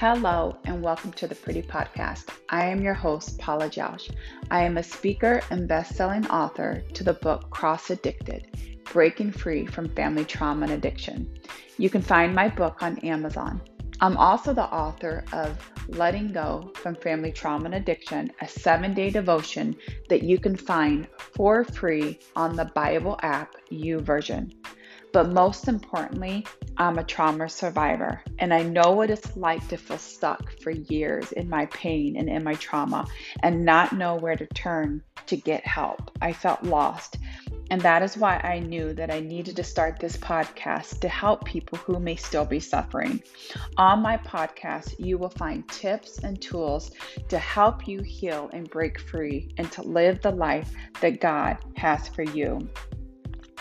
Hello, and welcome to the Pretty Podcast. I am your host, Paula Jausch. I am a speaker and best selling author to the book Cross Addicted Breaking Free from Family Trauma and Addiction. You can find my book on Amazon. I'm also the author of Letting Go from Family Trauma and Addiction, a seven day devotion that you can find for free on the Bible app YouVersion. But most importantly, I'm a trauma survivor and I know what it's like to feel stuck for years in my pain and in my trauma and not know where to turn to get help. I felt lost. And that is why I knew that I needed to start this podcast to help people who may still be suffering. On my podcast, you will find tips and tools to help you heal and break free and to live the life that God has for you.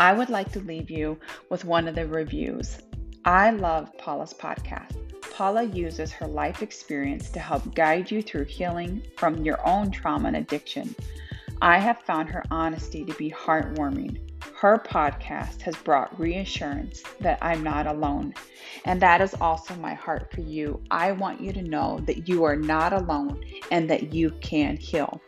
I would like to leave you with one of the reviews. I love Paula's podcast. Paula uses her life experience to help guide you through healing from your own trauma and addiction. I have found her honesty to be heartwarming. Her podcast has brought reassurance that I'm not alone. And that is also my heart for you. I want you to know that you are not alone and that you can heal.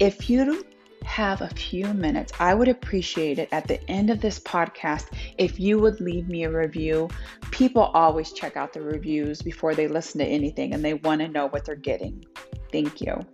If you have a few minutes, I would appreciate it at the end of this podcast if you would leave me a review. People always check out the reviews before they listen to anything and they want to know what they're getting. Thank you.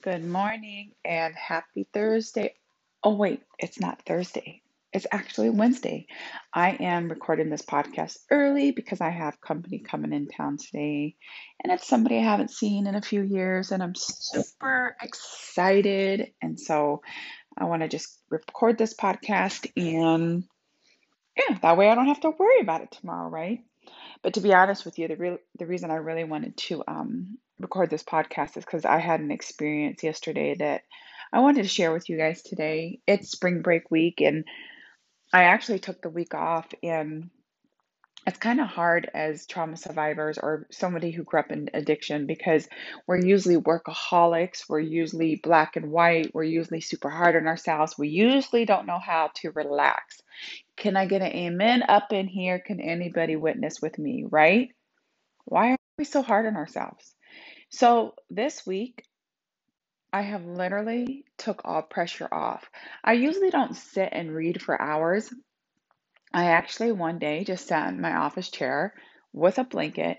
Good morning and happy Thursday. Oh, wait, it's not Thursday. It's actually Wednesday. I am recording this podcast early because I have company coming in town today. And it's somebody I haven't seen in a few years, and I'm super excited. And so I want to just record this podcast, and yeah, that way I don't have to worry about it tomorrow, right? But to be honest with you, the real the reason I really wanted to um, record this podcast is because I had an experience yesterday that I wanted to share with you guys today. It's spring break week, and I actually took the week off and it's kind of hard as trauma survivors or somebody who grew up in addiction because we're usually workaholics, we're usually black and white, we're usually super hard on ourselves. We usually don't know how to relax. Can I get an amen up in here? Can anybody witness with me, right? Why are we so hard on ourselves? So this week I have literally took all pressure off. I usually don't sit and read for hours. I actually one day just sat in my office chair with a blanket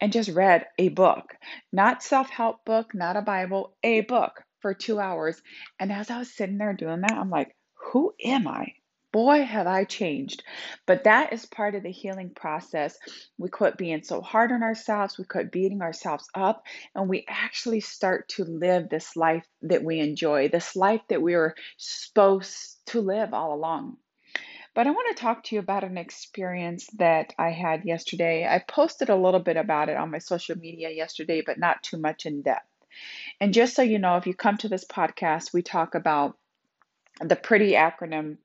and just read a book. Not self-help book, not a Bible, a book for 2 hours. And as I was sitting there doing that, I'm like, who am I? Boy, have I changed. But that is part of the healing process. We quit being so hard on ourselves, we quit beating ourselves up, and we actually start to live this life that we enjoy, this life that we were supposed to live all along. But I want to talk to you about an experience that I had yesterday. I posted a little bit about it on my social media yesterday, but not too much in depth. And just so you know, if you come to this podcast, we talk about the pretty acronym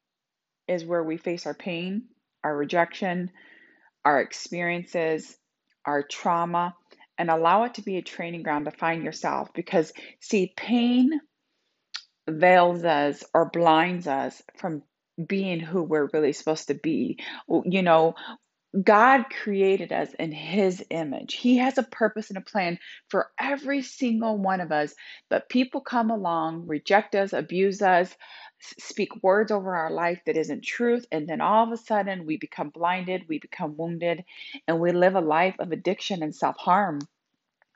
is where we face our pain, our rejection, our experiences, our trauma, and allow it to be a training ground to find yourself. Because, see, pain veils us or blinds us from being who we're really supposed to be. You know, God created us in His image. He has a purpose and a plan for every single one of us. But people come along, reject us, abuse us, speak words over our life that isn't truth. And then all of a sudden, we become blinded, we become wounded, and we live a life of addiction and self harm.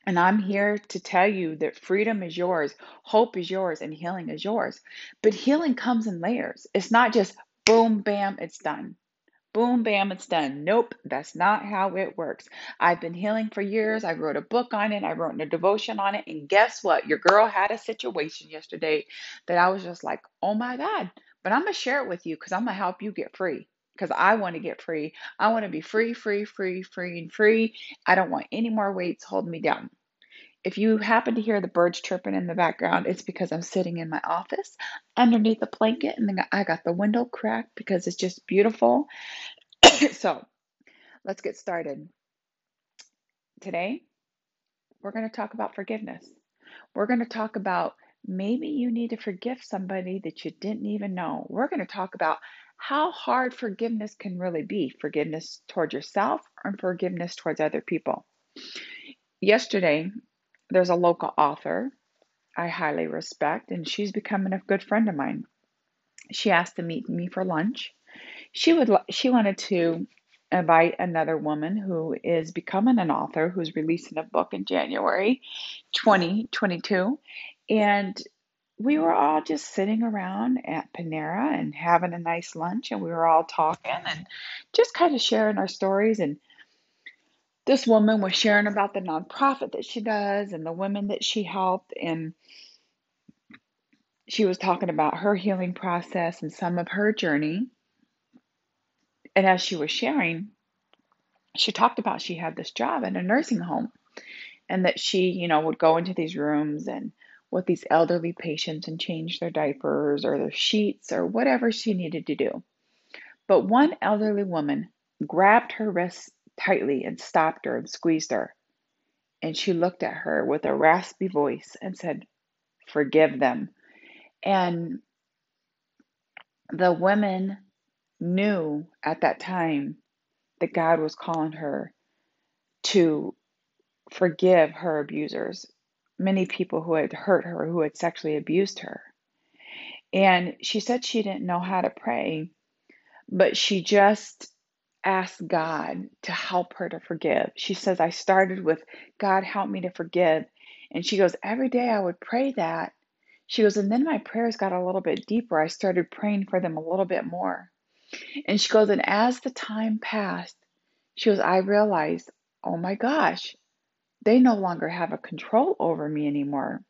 And I'm here to tell you that freedom is yours, hope is yours, and healing is yours. But healing comes in layers. It's not just boom, bam, it's done boom, bam, it's done. Nope, that's not how it works. I've been healing for years. I wrote a book on it, I wrote a devotion on it. And guess what? Your girl had a situation yesterday that I was just like, oh my God. But I'm going to share it with you because I'm going to help you get free. Because I want to get free. I want to be free, free, free, free, and free. I don't want any more weights holding me down. If you happen to hear the birds chirping in the background, it's because I'm sitting in my office underneath the blanket and then I got the window cracked because it's just beautiful. so let's get started. Today, we're going to talk about forgiveness. We're going to talk about maybe you need to forgive somebody that you didn't even know. We're going to talk about how hard forgiveness can really be forgiveness towards yourself and forgiveness towards other people. Yesterday, there's a local author I highly respect, and she's becoming a good friend of mine. She asked to meet me for lunch. She would she wanted to invite another woman who is becoming an author who's releasing a book in January 2022 and we were all just sitting around at Panera and having a nice lunch and we were all talking and just kind of sharing our stories and this woman was sharing about the nonprofit that she does and the women that she helped and she was talking about her healing process and some of her journey. And as she was sharing she talked about she had this job in a nursing home and that she you know would go into these rooms and with these elderly patients and change their diapers or their sheets or whatever she needed to do. But one elderly woman grabbed her wrist tightly and stopped her and squeezed her. And she looked at her with a raspy voice and said forgive them. And the women knew at that time that God was calling her to forgive her abusers, many people who had hurt her, who had sexually abused her. And she said she didn't know how to pray, but she just asked God to help her to forgive. She says, I started with, God, help me to forgive. And she goes, Every day I would pray that. She goes, and then my prayers got a little bit deeper. I started praying for them a little bit more. And she goes, and as the time passed, she goes, I realized, oh my gosh, they no longer have a control over me anymore.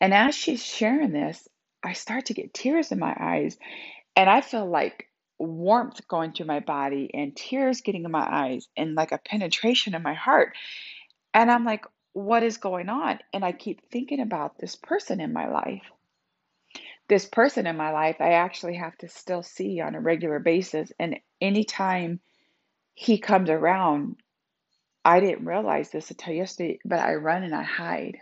And as she's sharing this, I start to get tears in my eyes, and I feel like warmth going through my body and tears getting in my eyes and like a penetration in my heart. And I'm like, what is going on? And I keep thinking about this person in my life. This person in my life, I actually have to still see on a regular basis. And anytime he comes around, I didn't realize this until yesterday, but I run and I hide.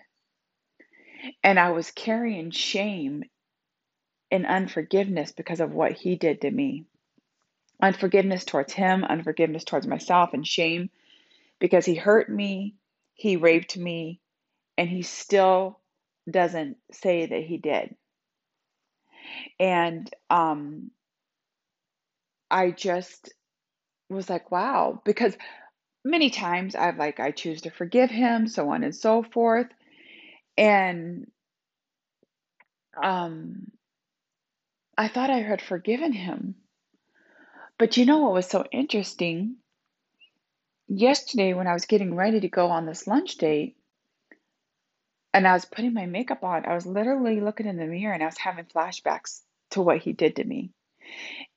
And I was carrying shame and unforgiveness because of what he did to me. Unforgiveness towards him, unforgiveness towards myself, and shame because he hurt me, he raped me, and he still doesn't say that he did. And um, I just was like, wow, because many times I've like, I choose to forgive him, so on and so forth. And um, I thought I had forgiven him. But you know what was so interesting? Yesterday, when I was getting ready to go on this lunch date and I was putting my makeup on, I was literally looking in the mirror and I was having flashbacks to what he did to me.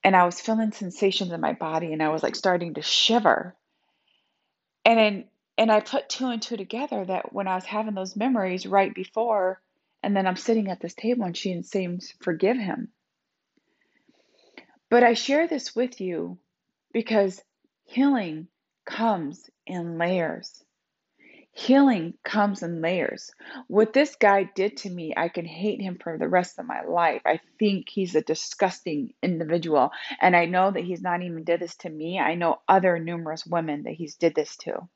And I was feeling sensations in my body and I was like starting to shiver. And then, and I put two and two together that when I was having those memories right before, and then I'm sitting at this table and she seems forgive him. But I share this with you because healing comes in layers. Healing comes in layers. What this guy did to me, I can hate him for the rest of my life. I think he's a disgusting individual. And I know that he's not even did this to me. I know other numerous women that he's did this to.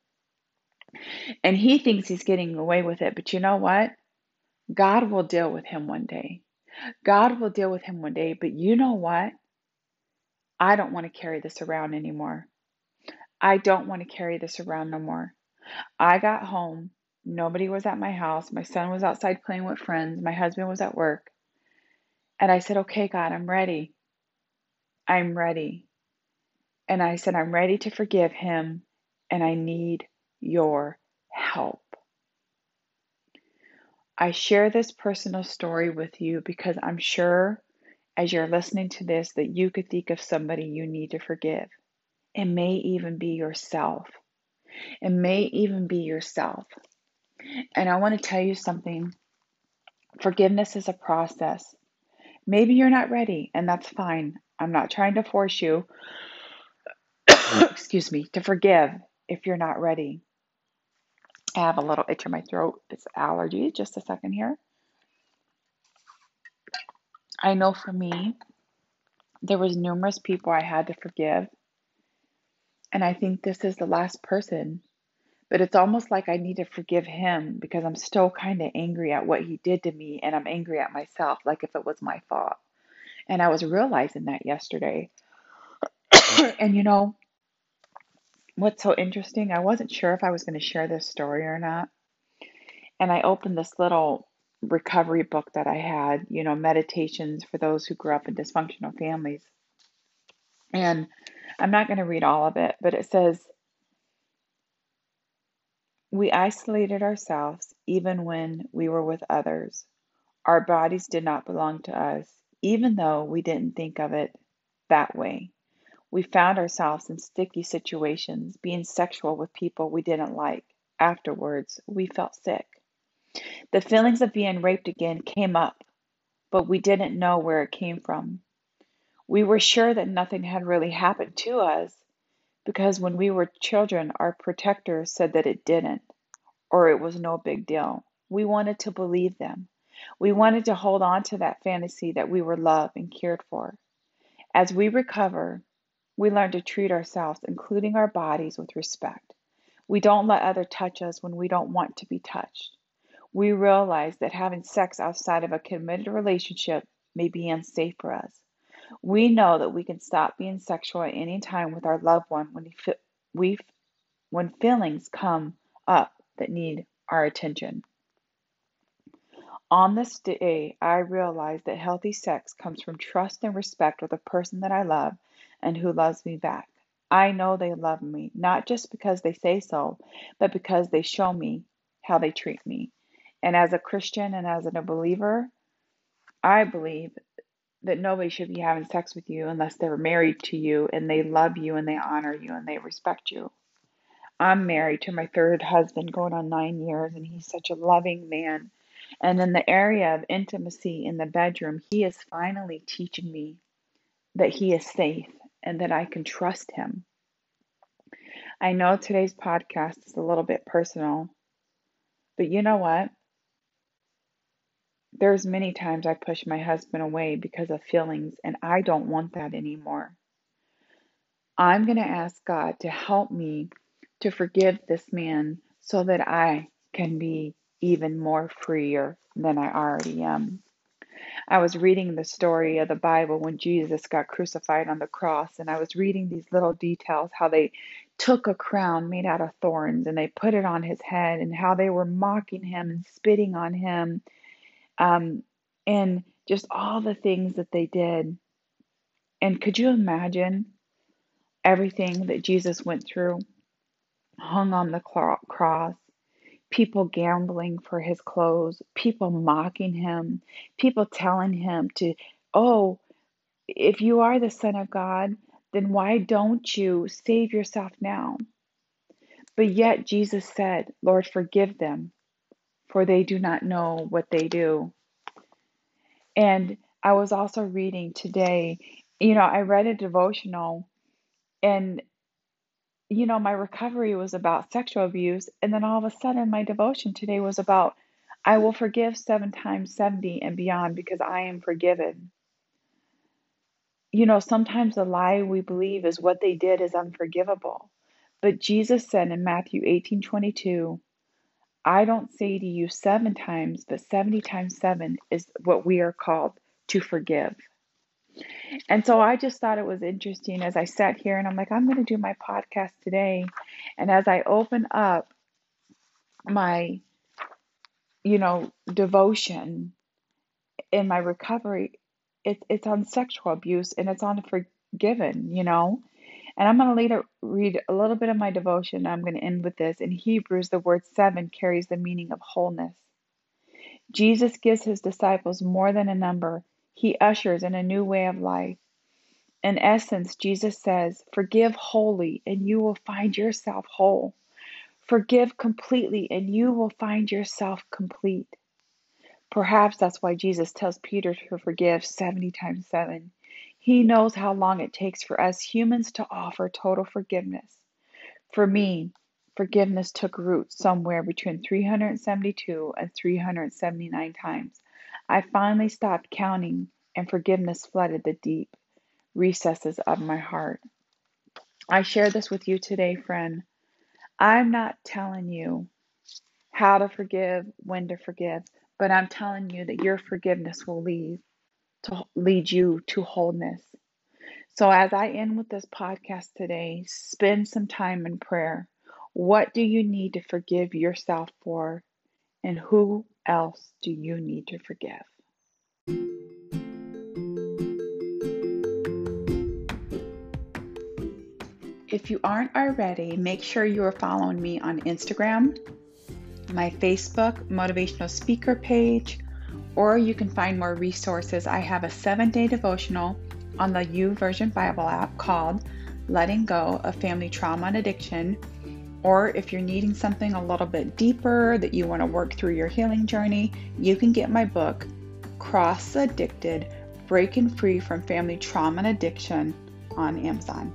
And he thinks he's getting away with it. But you know what? God will deal with him one day. God will deal with him one day. But you know what? I don't want to carry this around anymore. I don't want to carry this around no more. I got home. Nobody was at my house. My son was outside playing with friends. My husband was at work. And I said, Okay, God, I'm ready. I'm ready. And I said, I'm ready to forgive him and I need your help. I share this personal story with you because I'm sure as you're listening to this that you could think of somebody you need to forgive. It may even be yourself. It may even be yourself. And I want to tell you something forgiveness is a process. Maybe you're not ready, and that's fine. I'm not trying to force you, excuse me, to forgive if you're not ready. I have a little itch in my throat. It's allergy. Just a second here. I know for me, there was numerous people I had to forgive, and I think this is the last person. But it's almost like I need to forgive him because I'm still kind of angry at what he did to me, and I'm angry at myself, like if it was my fault. And I was realizing that yesterday. and you know, what's so interesting? I wasn't sure if I was going to share this story or not. And I opened this little recovery book that I had, you know, meditations for those who grew up in dysfunctional families. And I'm not going to read all of it, but it says, We isolated ourselves even when we were with others. Our bodies did not belong to us, even though we didn't think of it that way. We found ourselves in sticky situations, being sexual with people we didn't like. Afterwards, we felt sick. The feelings of being raped again came up, but we didn't know where it came from. We were sure that nothing had really happened to us because when we were children, our protectors said that it didn't or it was no big deal. We wanted to believe them. We wanted to hold on to that fantasy that we were loved and cared for. As we recover, we learn to treat ourselves, including our bodies, with respect. We don't let others touch us when we don't want to be touched. We realize that having sex outside of a committed relationship may be unsafe for us. We know that we can stop being sexual at any time with our loved one when we when feelings come up that need our attention. On this day, I realize that healthy sex comes from trust and respect with a person that I love and who loves me back. I know they love me, not just because they say so, but because they show me how they treat me. And as a Christian and as a believer, I believe that nobody should be having sex with you unless they're married to you and they love you and they honor you and they respect you. I'm married to my third husband going on nine years, and he's such a loving man. And in the area of intimacy in the bedroom, he is finally teaching me that he is safe and that I can trust him. I know today's podcast is a little bit personal, but you know what? There's many times I push my husband away because of feelings, and I don't want that anymore. I'm going to ask God to help me to forgive this man so that I can be even more freer than I already am. I was reading the story of the Bible when Jesus got crucified on the cross, and I was reading these little details how they took a crown made out of thorns and they put it on his head, and how they were mocking him and spitting on him um, and just all the things that they did. And could you imagine everything that Jesus went through, hung on the cross? People gambling for his clothes, people mocking him, people telling him to, oh, if you are the Son of God, then why don't you save yourself now? But yet Jesus said, Lord, forgive them, for they do not know what they do. And I was also reading today, you know, I read a devotional and you know, my recovery was about sexual abuse and then all of a sudden my devotion today was about I will forgive 7 times 70 and beyond because I am forgiven. You know, sometimes the lie we believe is what they did is unforgivable. But Jesus said in Matthew 18:22, I don't say to you seven times, but 70 times seven is what we are called to forgive. And so I just thought it was interesting as I sat here and I'm like, I'm going to do my podcast today. And as I open up my, you know, devotion in my recovery, it, it's on sexual abuse and it's on forgiven, you know. And I'm going to later read a little bit of my devotion. I'm going to end with this. In Hebrews, the word seven carries the meaning of wholeness. Jesus gives his disciples more than a number, he ushers in a new way of life. In essence, Jesus says, Forgive wholly, and you will find yourself whole. Forgive completely, and you will find yourself complete. Perhaps that's why Jesus tells Peter to forgive 70 times 7. He knows how long it takes for us humans to offer total forgiveness. For me, forgiveness took root somewhere between 372 and 379 times. I finally stopped counting and forgiveness flooded the deep recesses of my heart. I share this with you today, friend. I'm not telling you how to forgive, when to forgive, but I'm telling you that your forgiveness will lead to lead you to wholeness. So as I end with this podcast today, spend some time in prayer. What do you need to forgive yourself for? And who else do you need to forgive? If you aren't already, make sure you are following me on Instagram, my Facebook motivational speaker page, or you can find more resources. I have a seven day devotional on the YouVersion Bible app called Letting Go of Family Trauma and Addiction. Or if you're needing something a little bit deeper that you want to work through your healing journey, you can get my book, Cross Addicted Breaking Free from Family Trauma and Addiction, on Amazon.